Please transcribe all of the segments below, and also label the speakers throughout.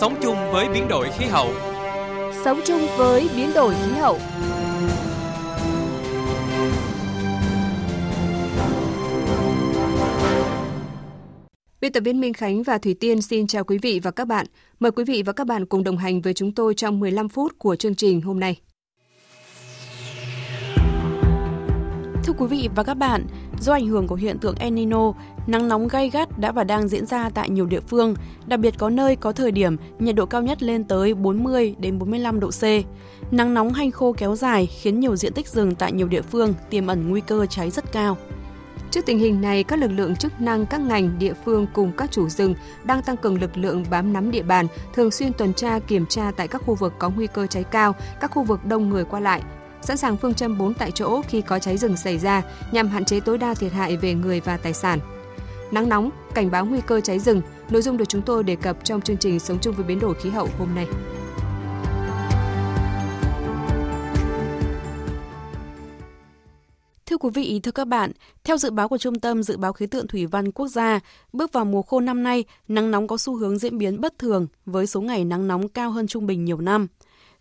Speaker 1: sống chung với biến đổi khí hậu.
Speaker 2: Sống chung với biến đổi khí hậu. Biên tập viên Minh Khánh và Thủy Tiên xin chào quý vị và các bạn. Mời quý vị và các bạn cùng đồng hành với chúng tôi trong 15 phút của chương trình hôm nay.
Speaker 3: Thưa quý vị và các bạn, do ảnh hưởng của hiện tượng El Nino, nắng nóng gay gắt đã và đang diễn ra tại nhiều địa phương, đặc biệt có nơi có thời điểm nhiệt độ cao nhất lên tới 40 đến 45 độ C. Nắng nóng hanh khô kéo dài khiến nhiều diện tích rừng tại nhiều địa phương tiềm ẩn nguy cơ cháy rất cao.
Speaker 2: Trước tình hình này, các lực lượng chức năng các ngành địa phương cùng các chủ rừng đang tăng cường lực lượng bám nắm địa bàn, thường xuyên tuần tra kiểm tra tại các khu vực có nguy cơ cháy cao, các khu vực đông người qua lại, sẵn sàng phương châm 4 tại chỗ khi có cháy rừng xảy ra nhằm hạn chế tối đa thiệt hại về người và tài sản. Nắng nóng, cảnh báo nguy cơ cháy rừng, nội dung được chúng tôi đề cập trong chương trình Sống chung với biến đổi khí hậu hôm nay.
Speaker 3: Thưa quý vị, thưa các bạn, theo dự báo của Trung tâm Dự báo Khí tượng Thủy văn Quốc gia, bước vào mùa khô năm nay, nắng nóng có xu hướng diễn biến bất thường với số ngày nắng nóng cao hơn trung bình nhiều năm.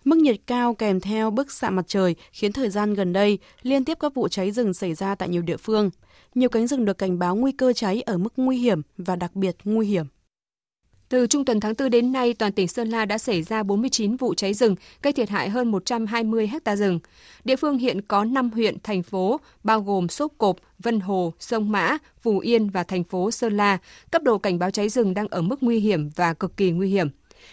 Speaker 3: Mức nhiệt cao kèm theo bức xạ mặt trời khiến thời gian gần đây liên tiếp các vụ cháy rừng xảy ra tại nhiều địa phương. Nhiều cánh rừng được cảnh báo nguy cơ cháy ở mức nguy hiểm và đặc biệt nguy hiểm.
Speaker 2: Từ trung tuần tháng 4 đến nay, toàn tỉnh Sơn La đã xảy ra 49 vụ cháy rừng, gây thiệt hại hơn 120 ha rừng. Địa phương hiện có 5 huyện, thành phố, bao gồm Sốp Cộp, Vân Hồ, Sông Mã, Phù Yên và thành phố Sơn La. Cấp độ cảnh báo cháy rừng đang ở mức nguy hiểm và cực kỳ nguy hiểm.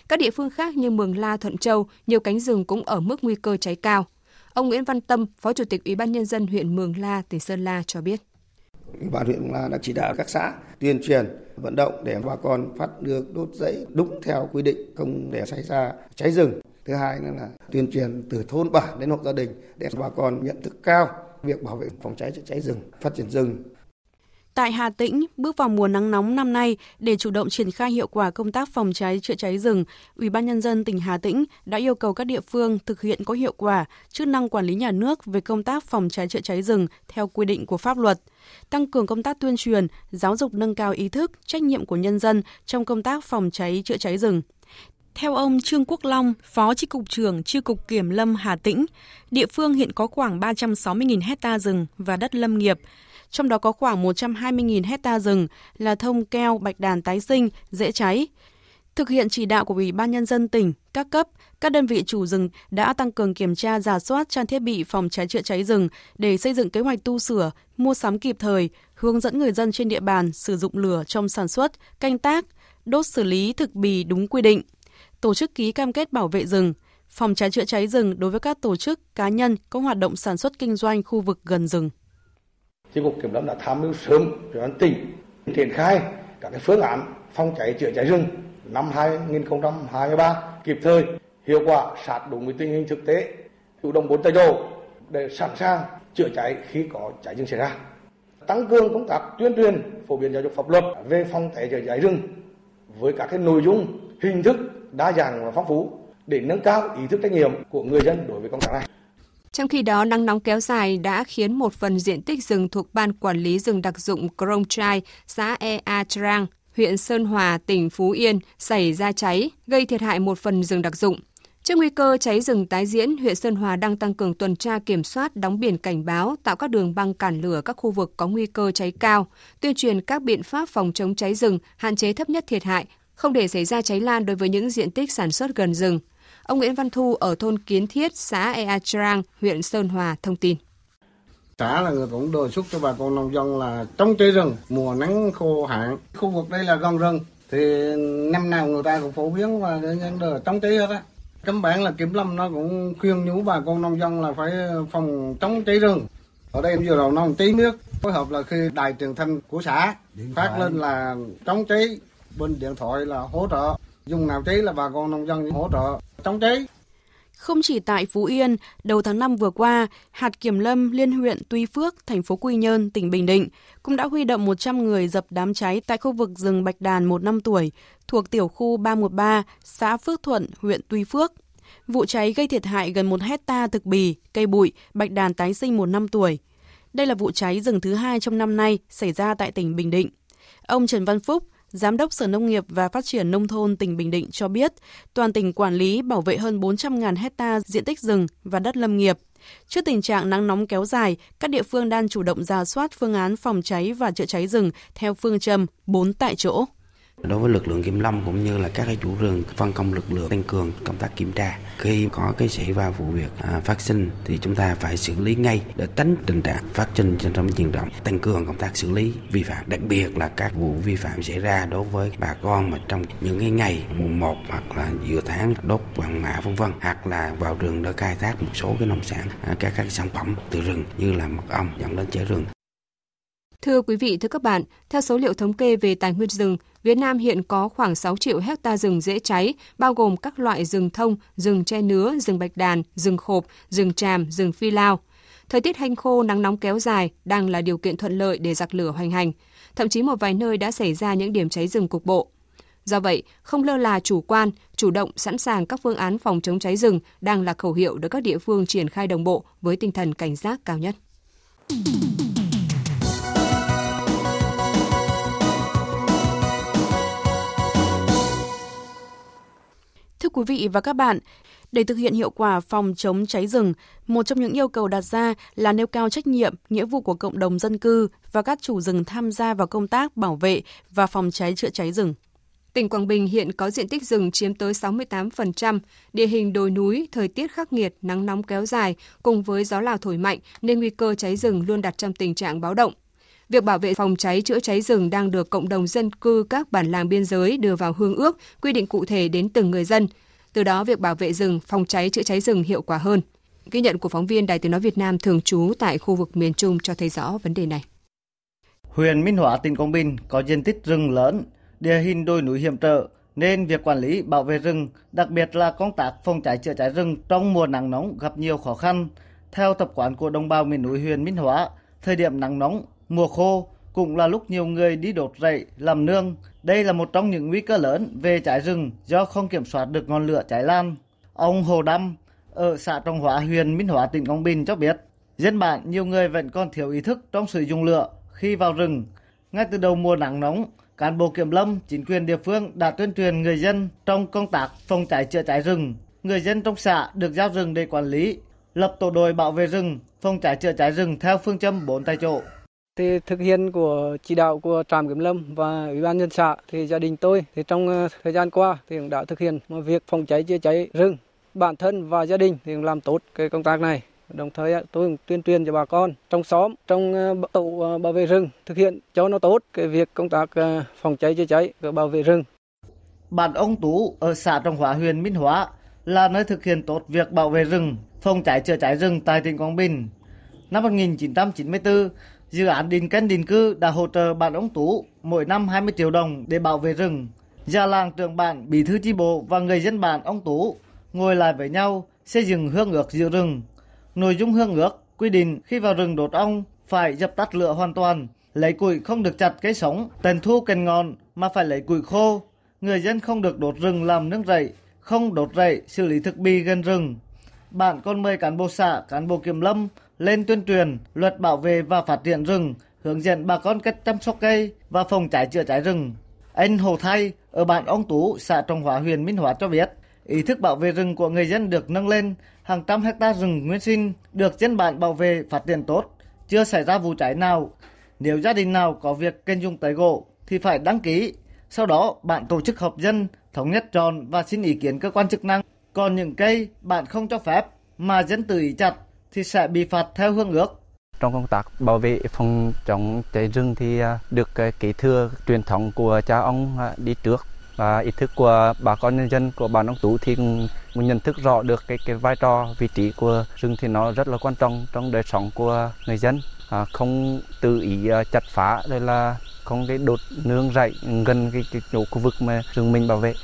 Speaker 2: Các địa phương khác như Mường La, Thuận Châu, nhiều cánh rừng cũng ở mức nguy cơ cháy cao. Ông Nguyễn Văn Tâm, Phó Chủ tịch Ủy ban Nhân dân huyện Mường La, tỉnh Sơn La cho biết.
Speaker 4: Ủy ban huyện Mường La đã chỉ đạo các xã tuyên truyền, vận động để bà con phát được đốt giấy đúng theo quy định, không để xảy ra cháy rừng. Thứ hai nữa là tuyên truyền từ thôn bản đến hộ gia đình để bà con nhận thức cao việc bảo vệ phòng cháy chữa cháy rừng, phát triển rừng
Speaker 3: Tại Hà Tĩnh, bước vào mùa nắng nóng năm nay, để chủ động triển khai hiệu quả công tác phòng cháy chữa cháy rừng, Ủy ban nhân dân tỉnh Hà Tĩnh đã yêu cầu các địa phương thực hiện có hiệu quả chức năng quản lý nhà nước về công tác phòng cháy chữa cháy rừng theo quy định của pháp luật, tăng cường công tác tuyên truyền, giáo dục nâng cao ý thức, trách nhiệm của nhân dân trong công tác phòng cháy chữa cháy rừng. Theo ông Trương Quốc Long, Phó Chi cục trưởng Chi cục Kiểm lâm Hà Tĩnh, địa phương hiện có khoảng 360.000 hecta rừng và đất lâm nghiệp, trong đó có khoảng 120.000 hecta rừng là thông keo, bạch đàn tái sinh, dễ cháy. Thực hiện chỉ đạo của Ủy ban Nhân dân tỉnh, các cấp, các đơn vị chủ rừng đã tăng cường kiểm tra giả soát trang thiết bị phòng cháy chữa cháy rừng để xây dựng kế hoạch tu sửa, mua sắm kịp thời, hướng dẫn người dân trên địa bàn sử dụng lửa trong sản xuất, canh tác, đốt xử lý thực bì đúng quy định. Tổ chức ký cam kết bảo vệ rừng, phòng cháy chữa cháy rừng đối với các tổ chức, cá nhân có hoạt động sản xuất kinh doanh khu vực gần rừng
Speaker 5: chi cục kiểm lâm đã tham mưu sớm cho ban tỉnh triển khai các cái phương án phòng cháy chữa cháy rừng năm 2023 kịp thời, hiệu quả sát đúng với tình hình thực tế, chủ động bốn tại chỗ để sẵn sàng chữa cháy khi có cháy rừng xảy ra. Tăng cường công tác tuyên truyền, phổ biến giáo dục pháp luật về phòng cháy chữa cháy rừng với các cái nội dung, hình thức đa dạng và phong phú để nâng cao ý thức trách nhiệm của người dân đối với công tác này
Speaker 2: trong khi đó, nắng nóng kéo dài đã khiến một phần diện tích rừng thuộc Ban Quản lý rừng đặc dụng Krông Trai, xã Ea Trang, huyện Sơn Hòa, tỉnh Phú Yên xảy ra cháy, gây thiệt hại một phần rừng đặc dụng. Trước nguy cơ cháy rừng tái diễn, huyện Sơn Hòa đang tăng cường tuần tra kiểm soát, đóng biển cảnh báo, tạo các đường băng cản lửa các khu vực có nguy cơ cháy cao, tuyên truyền các biện pháp phòng chống cháy rừng, hạn chế thấp nhất thiệt hại, không để xảy ra cháy lan đối với những diện tích sản xuất gần rừng. Ông Nguyễn Văn Thu ở thôn Kiến Thiết, xã Ea Trang, huyện Sơn Hòa thông tin.
Speaker 6: Xã là người cũng đề xuất cho bà con nông dân là chống cháy rừng mùa nắng khô hạn. Khu vực đây là gần rừng thì năm nào người ta cũng phổ biến và nhân đề chống cháy hết á. Cấm bản là kiểm lâm nó cũng khuyên nhủ bà con nông dân là phải phòng chống cháy rừng. Ở đây vừa đầu nó cháy nước phối hợp là khi đài truyền thanh của xã phát lên là chống cháy bên điện thoại là hỗ trợ dùng nào cháy là bà con nông dân hỗ trợ chống cháy.
Speaker 3: Không chỉ tại Phú Yên, đầu tháng 5 vừa qua, hạt kiểm lâm liên huyện Tuy Phước, thành phố Quy Nhơn, tỉnh Bình Định cũng đã huy động 100 người dập đám cháy tại khu vực rừng Bạch Đàn một năm tuổi thuộc tiểu khu 313, xã Phước Thuận, huyện Tuy Phước. Vụ cháy gây thiệt hại gần một hecta thực bì, cây bụi, bạch đàn tái sinh một năm tuổi. Đây là vụ cháy rừng thứ hai trong năm nay xảy ra tại tỉnh Bình Định. Ông Trần Văn Phúc, Giám đốc Sở Nông nghiệp và Phát triển Nông thôn tỉnh Bình Định cho biết, toàn tỉnh quản lý bảo vệ hơn 400.000 hecta diện tích rừng và đất lâm nghiệp. Trước tình trạng nắng nóng kéo dài, các địa phương đang chủ động ra soát phương án phòng cháy và chữa cháy rừng theo phương châm 4 tại chỗ.
Speaker 7: Đối với lực lượng kiểm lâm cũng như là các cái chủ rừng phân công lực lượng tăng cường công tác kiểm tra. Khi có cái xảy ra vụ việc à, phát sinh thì chúng ta phải xử lý ngay để tránh tình trạng phát sinh trên trong diện rộng. Tăng cường công tác xử lý vi phạm, đặc biệt là các vụ vi phạm xảy ra đối với bà con mà trong những cái ngày mùng 1 hoặc là giữa tháng đốt vàng mã vân vân hoặc là vào rừng để khai thác một số cái nông sản à, các các sản phẩm từ rừng như là mật ong dẫn đến cháy rừng
Speaker 2: Thưa quý vị, thưa các bạn, theo số liệu thống kê về tài nguyên rừng, Việt Nam hiện có khoảng 6 triệu hecta rừng dễ cháy, bao gồm các loại rừng thông, rừng che nứa, rừng bạch đàn, rừng khộp, rừng tràm, rừng phi lao. Thời tiết hanh khô, nắng nóng kéo dài đang là điều kiện thuận lợi để giặc lửa hoành hành. Thậm chí một vài nơi đã xảy ra những điểm cháy rừng cục bộ. Do vậy, không lơ là chủ quan, chủ động sẵn sàng các phương án phòng chống cháy rừng đang là khẩu hiệu được các địa phương triển khai đồng bộ với tinh thần cảnh giác cao nhất.
Speaker 3: Quý vị và các bạn, để thực hiện hiệu quả phòng chống cháy rừng, một trong những yêu cầu đặt ra là nêu cao trách nhiệm, nghĩa vụ của cộng đồng dân cư và các chủ rừng tham gia vào công tác bảo vệ và phòng cháy chữa cháy rừng.
Speaker 2: Tỉnh Quảng Bình hiện có diện tích rừng chiếm tới 68%, địa hình đồi núi, thời tiết khắc nghiệt, nắng nóng kéo dài cùng với gió lào thổi mạnh nên nguy cơ cháy rừng luôn đặt trong tình trạng báo động. Việc bảo vệ phòng cháy chữa cháy rừng đang được cộng đồng dân cư các bản làng biên giới đưa vào hương ước, quy định cụ thể đến từng người dân. Từ đó việc bảo vệ rừng, phòng cháy chữa cháy rừng hiệu quả hơn. Ghi nhận của phóng viên Đài Tiếng nói Việt Nam thường trú tại khu vực miền Trung cho thấy rõ vấn đề này.
Speaker 8: Huyện Minh Hóa, tỉnh Quảng Bình có diện tích rừng lớn, địa hình đồi núi hiểm trở nên việc quản lý bảo vệ rừng, đặc biệt là công tác phòng cháy chữa cháy rừng trong mùa nắng nóng gặp nhiều khó khăn. Theo tập quán của đồng bào miền núi huyện Minh Hóa, thời điểm nắng nóng Mùa khô cũng là lúc nhiều người đi đốt rẫy làm nương. Đây là một trong những nguy cơ lớn về cháy rừng do không kiểm soát được ngọn lửa cháy lan. Ông Hồ Đâm ở xã Trọng Hóa, huyện Minh Hóa, tỉnh Quảng Bình cho biết, dân bản nhiều người vẫn còn thiếu ý thức trong sử dụng lửa khi vào rừng. Ngay từ đầu mùa nắng nóng, cán bộ kiểm lâm, chính quyền địa phương đã tuyên truyền người dân trong công tác phòng cháy chữa cháy rừng. Người dân trong xã được giao rừng để quản lý, lập tổ đội bảo vệ rừng, phòng cháy chữa cháy rừng theo phương châm bốn tại chỗ.
Speaker 9: Thì thực hiện của chỉ đạo của trạm kiểm lâm và ủy ban nhân xã thì gia đình tôi thì trong ờ, thời gian qua thì cũng đã thực hiện một việc phòng cháy chữa cháy rừng. Bản thân và gia đình thì cũng làm tốt cái công tác này. Đồng thời tôi cũng tuyên truyền cho bà con trong xóm, trong ờ, tổ ờ, bảo vệ rừng thực hiện cho nó tốt cái việc công tác phòng cháy chữa cháy và bảo vệ rừng.
Speaker 8: Bản ông Tú ở xã trong Hóa huyện Minh Hóa là nơi thực hiện tốt việc bảo vệ rừng, phòng cháy chữa cháy rừng tại tỉnh Quảng Bình. Năm 1994, Dự án định canh định cư đã hỗ trợ bản ông Tú mỗi năm 20 triệu đồng để bảo vệ rừng. Già làng trưởng bản, bí thư chi bộ và người dân bản ông Tú ngồi lại với nhau xây dựng hương ước giữ rừng. Nội dung hương ước quy định khi vào rừng đốt ong phải dập tắt lửa hoàn toàn, lấy củi không được chặt cây sống, tần thu cành ngọn mà phải lấy củi khô. Người dân không được đốt rừng làm nương rẫy, không đốt rẫy xử lý thực bì gần rừng. Bạn còn mời cán bộ xã, cán bộ kiểm lâm lên tuyên truyền luật bảo vệ và phát triển rừng, hướng dẫn bà con cách chăm sóc cây và phòng cháy chữa cháy rừng. Anh Hồ Thay ở bản Ông Tú, xã Trọng Hóa, huyện Minh Hóa cho biết, ý thức bảo vệ rừng của người dân được nâng lên, hàng trăm hecta rừng nguyên sinh được dân bản bảo vệ phát triển tốt, chưa xảy ra vụ cháy nào. Nếu gia đình nào có việc kênh dùng tới gỗ thì phải đăng ký. Sau đó, bạn tổ chức họp dân, thống nhất tròn và xin ý kiến cơ quan chức năng. Còn những cây bạn không cho phép mà dân tự ý chặt thì sẽ bị phạt theo hương ước.
Speaker 10: Trong công tác bảo vệ phòng chống cháy rừng thì à, được cái kế thừa truyền thống của cha ông à, đi trước. Và ý thức của bà con nhân dân của bản ông Tú thì cũng nhận thức rõ được cái cái vai trò vị trí của rừng thì nó rất là quan trọng trong đời sống của người dân. À, không tự ý chặt phá đây là không cái đột nương rẫy gần cái, cái chỗ khu vực mà rừng mình bảo vệ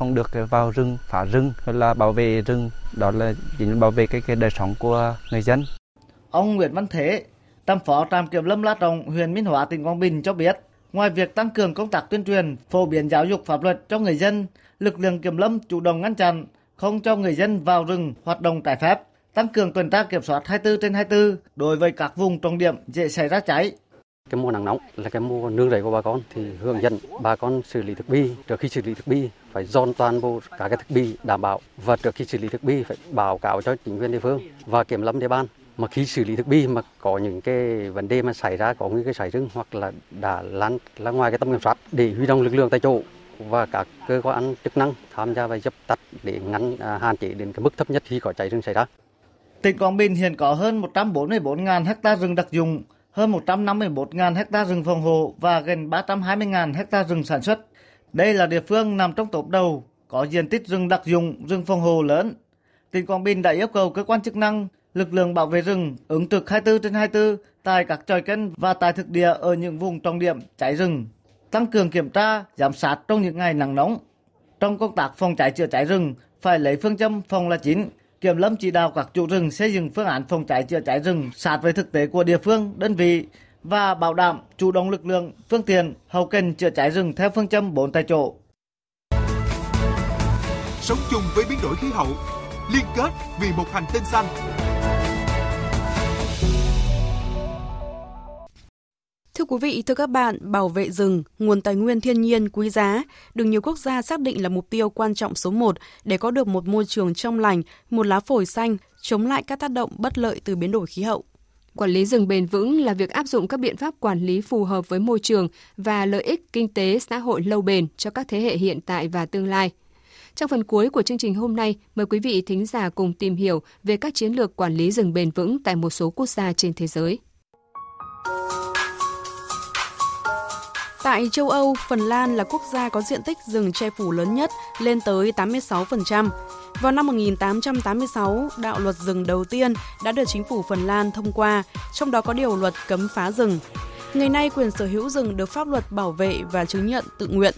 Speaker 10: không được vào rừng phá rừng hay là bảo vệ rừng đó là chính bảo vệ cái, cái đời sống của người dân.
Speaker 8: Ông Nguyễn Văn Thế, Tam phó trạm kiểm lâm La Trồng, huyện Minh Hóa, tỉnh Quảng Bình cho biết, ngoài việc tăng cường công tác tuyên truyền, phổ biến giáo dục pháp luật cho người dân, lực lượng kiểm lâm chủ động ngăn chặn, không cho người dân vào rừng hoạt động trái phép, tăng cường tuần tra kiểm soát 24 trên 24 đối với các vùng trọng điểm dễ xảy ra cháy
Speaker 11: cái mùa nắng nóng là cái mùa nương rẫy của bà con thì hướng dẫn bà con xử lý thực bì trước khi xử lý thực bì phải dọn toàn bộ cả cái thực bì đảm bảo. Và trước khi xử lý thực bì phải báo cáo cho chính quyền địa phương và kiểm lâm địa bàn. Mà khi xử lý thực bì mà có những cái vấn đề mà xảy ra có nguy cơ cháy rừng hoặc là đã lan ra ngoài cái tầm kiểm soát để huy động lực lượng tại chỗ và các cơ quan chức năng tham gia và dập tắt để ngăn à, hạn chế đến cái mức thấp nhất khi có cháy rừng xảy ra.
Speaker 8: Tỉnh Quảng Bình hiện có hơn 144.000 ha rừng đặc dụng, hơn 151.000 ha rừng phòng hộ và gần 320.000 ha rừng sản xuất. Đây là địa phương nằm trong top đầu có diện tích rừng đặc dụng, rừng phòng hộ lớn. Tỉnh Quảng Bình đã yêu cầu cơ quan chức năng, lực lượng bảo vệ rừng ứng trực 24 trên 24 tại các tròi canh và tại thực địa ở những vùng trọng điểm cháy rừng, tăng cường kiểm tra, giám sát trong những ngày nắng nóng. Trong công tác phòng cháy chữa cháy rừng phải lấy phương châm phòng là chính, Kiểm lâm chỉ đạo các chủ rừng xây dựng phương án phòng cháy chữa cháy rừng sát với thực tế của địa phương, đơn vị và bảo đảm chủ động lực lượng, phương tiện, hậu cần chữa cháy rừng theo phương châm 4 tại chỗ.
Speaker 12: Sống chung với biến đổi khí hậu, liên kết vì một hành tinh xanh.
Speaker 3: Thưa quý vị, thưa các bạn, bảo vệ rừng, nguồn tài nguyên thiên nhiên quý giá, được nhiều quốc gia xác định là mục tiêu quan trọng số 1 để có được một môi trường trong lành, một lá phổi xanh, chống lại các tác động bất lợi từ biến đổi khí hậu.
Speaker 2: Quản lý rừng bền vững là việc áp dụng các biện pháp quản lý phù hợp với môi trường và lợi ích kinh tế xã hội lâu bền cho các thế hệ hiện tại và tương lai. Trong phần cuối của chương trình hôm nay, mời quý vị thính giả cùng tìm hiểu về các chiến lược quản lý rừng bền vững tại một số quốc gia trên thế giới.
Speaker 3: Tại châu Âu, Phần Lan là quốc gia có diện tích rừng che phủ lớn nhất, lên tới 86%. Vào năm 1886, đạo luật rừng đầu tiên đã được chính phủ Phần Lan thông qua, trong đó có điều luật cấm phá rừng. Ngày nay, quyền sở hữu rừng được pháp luật bảo vệ và chứng nhận tự nguyện.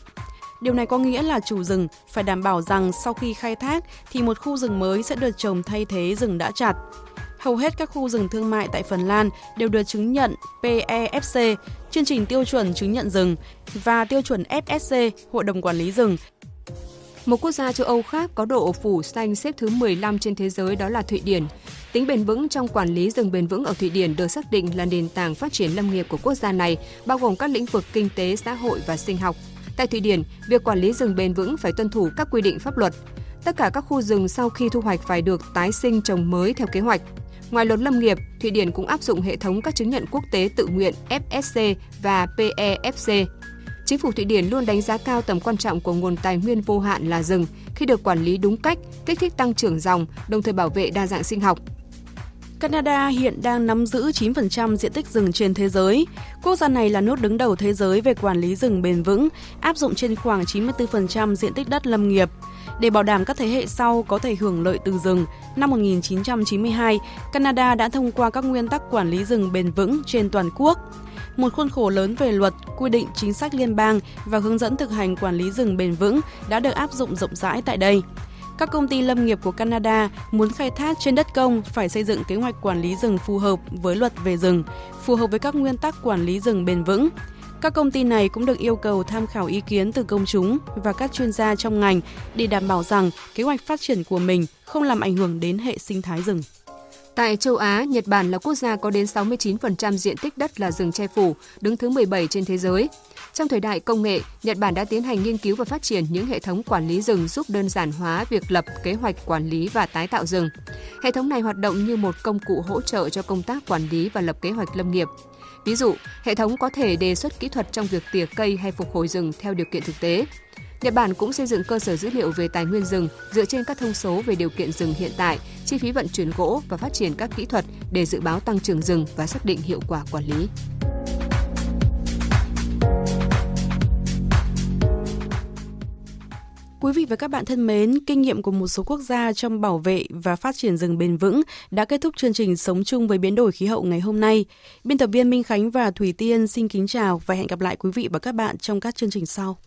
Speaker 3: Điều này có nghĩa là chủ rừng phải đảm bảo rằng sau khi khai thác thì một khu rừng mới sẽ được trồng thay thế rừng đã chặt. Hầu hết các khu rừng thương mại tại Phần Lan đều được chứng nhận PEFC, chương trình tiêu chuẩn chứng nhận rừng, và tiêu chuẩn FSC, Hội đồng Quản lý rừng.
Speaker 2: Một quốc gia châu Âu khác có độ phủ xanh xếp thứ 15 trên thế giới đó là Thụy Điển. Tính bền vững trong quản lý rừng bền vững ở Thụy Điển được xác định là nền tảng phát triển lâm nghiệp của quốc gia này, bao gồm các lĩnh vực kinh tế, xã hội và sinh học. Tại Thụy Điển, việc quản lý rừng bền vững phải tuân thủ các quy định pháp luật. Tất cả các khu rừng sau khi thu hoạch phải được tái sinh trồng mới theo kế hoạch. Ngoài luật lâm nghiệp, Thụy Điển cũng áp dụng hệ thống các chứng nhận quốc tế tự nguyện FSC và PEFC. Chính phủ Thụy Điển luôn đánh giá cao tầm quan trọng của nguồn tài nguyên vô hạn là rừng khi được quản lý đúng cách, kích thích tăng trưởng dòng, đồng thời bảo vệ đa dạng sinh học.
Speaker 3: Canada hiện đang nắm giữ 9% diện tích rừng trên thế giới. Quốc gia này là nước đứng đầu thế giới về quản lý rừng bền vững, áp dụng trên khoảng 94% diện tích đất lâm nghiệp. Để bảo đảm các thế hệ sau có thể hưởng lợi từ rừng, năm 1992, Canada đã thông qua các nguyên tắc quản lý rừng bền vững trên toàn quốc. Một khuôn khổ lớn về luật, quy định chính sách liên bang và hướng dẫn thực hành quản lý rừng bền vững đã được áp dụng rộng rãi tại đây. Các công ty lâm nghiệp của Canada muốn khai thác trên đất công phải xây dựng kế hoạch quản lý rừng phù hợp với luật về rừng, phù hợp với các nguyên tắc quản lý rừng bền vững. Các công ty này cũng được yêu cầu tham khảo ý kiến từ công chúng và các chuyên gia trong ngành để đảm bảo rằng kế hoạch phát triển của mình không làm ảnh hưởng đến hệ sinh thái rừng.
Speaker 2: Tại châu Á, Nhật Bản là quốc gia có đến 69% diện tích đất là rừng che phủ, đứng thứ 17 trên thế giới. Trong thời đại công nghệ, Nhật Bản đã tiến hành nghiên cứu và phát triển những hệ thống quản lý rừng giúp đơn giản hóa việc lập kế hoạch quản lý và tái tạo rừng. Hệ thống này hoạt động như một công cụ hỗ trợ cho công tác quản lý và lập kế hoạch lâm nghiệp. Ví dụ, hệ thống có thể đề xuất kỹ thuật trong việc tỉa cây hay phục hồi rừng theo điều kiện thực tế. Nhật Bản cũng xây dựng cơ sở dữ liệu về tài nguyên rừng dựa trên các thông số về điều kiện rừng hiện tại, chi phí vận chuyển gỗ và phát triển các kỹ thuật để dự báo tăng trưởng rừng và xác định hiệu quả quản lý.
Speaker 3: Quý vị và các bạn thân mến, kinh nghiệm của một số quốc gia trong bảo vệ và phát triển rừng bền vững đã kết thúc chương trình Sống chung với biến đổi khí hậu ngày hôm nay. Biên tập viên Minh Khánh và Thủy Tiên xin kính chào và hẹn gặp lại quý vị và các bạn trong các chương trình sau.